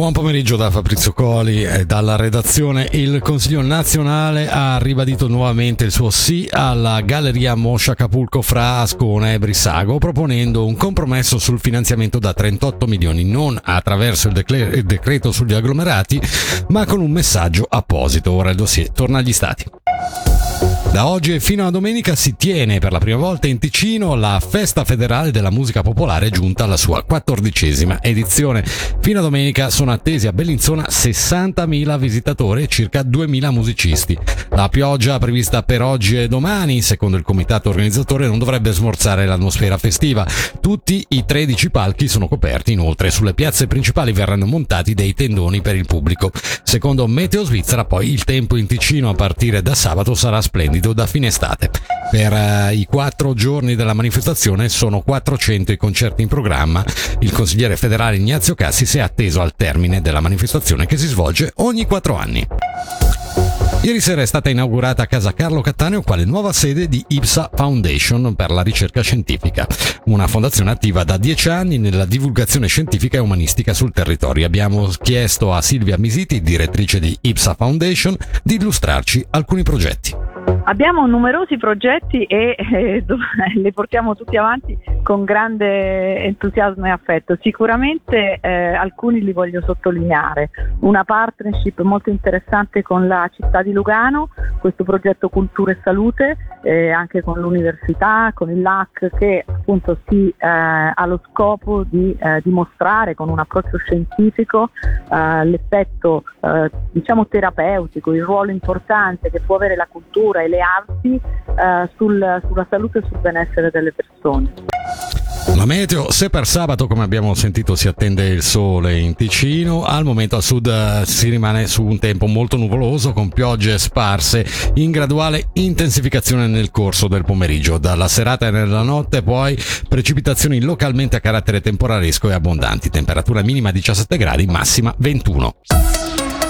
Buon pomeriggio da Fabrizio Coli e dalla redazione. Il Consiglio nazionale ha ribadito nuovamente il suo sì alla Galleria Moscia Capulco fra Ascona e Brissago, proponendo un compromesso sul finanziamento da 38 milioni, non attraverso il, decre- il decreto sugli agglomerati, ma con un messaggio apposito. Ora il dossier torna agli stati. Da oggi fino a domenica si tiene per la prima volta in Ticino la Festa Federale della Musica Popolare giunta alla sua quattordicesima edizione. Fino a domenica sono attesi a Bellinzona 60.000 visitatori e circa 2.000 musicisti. La pioggia prevista per oggi e domani, secondo il comitato organizzatore, non dovrebbe smorzare l'atmosfera festiva. Tutti i 13 palchi sono coperti, inoltre sulle piazze principali verranno montati dei tendoni per il pubblico. Secondo Meteo Svizzera poi il tempo in Ticino a partire da sabato sarà splendido splendido da fine estate. Per uh, i quattro giorni della manifestazione sono 400 i concerti in programma. Il consigliere federale Ignazio Cassis è atteso al termine della manifestazione che si svolge ogni quattro anni. Ieri sera è stata inaugurata a Casa Carlo Cattaneo quale nuova sede di IPSA Foundation per la ricerca scientifica, una fondazione attiva da dieci anni nella divulgazione scientifica e umanistica sul territorio. Abbiamo chiesto a Silvia Misiti, direttrice di IPSA Foundation, di illustrarci alcuni progetti. Abbiamo numerosi progetti e eh, li portiamo tutti avanti con grande entusiasmo e affetto. Sicuramente eh, alcuni li voglio sottolineare. Una partnership molto interessante con la città di Lugano, questo progetto Cultura e Salute, eh, anche con l'università, con il LAC, che appunto si, eh, ha lo scopo di eh, dimostrare con un approccio scientifico eh, l'effetto diciamo terapeutico, il ruolo importante che può avere la cultura e le arti eh, sul, sulla salute e sul benessere delle persone. La meteo, se per sabato come abbiamo sentito si attende il sole in Ticino, al momento a sud eh, si rimane su un tempo molto nuvoloso con piogge sparse in graduale intensificazione nel corso del pomeriggio. Dalla serata e nella notte poi precipitazioni localmente a carattere temporaresco e abbondanti, temperatura minima 17 gradi, massima 21.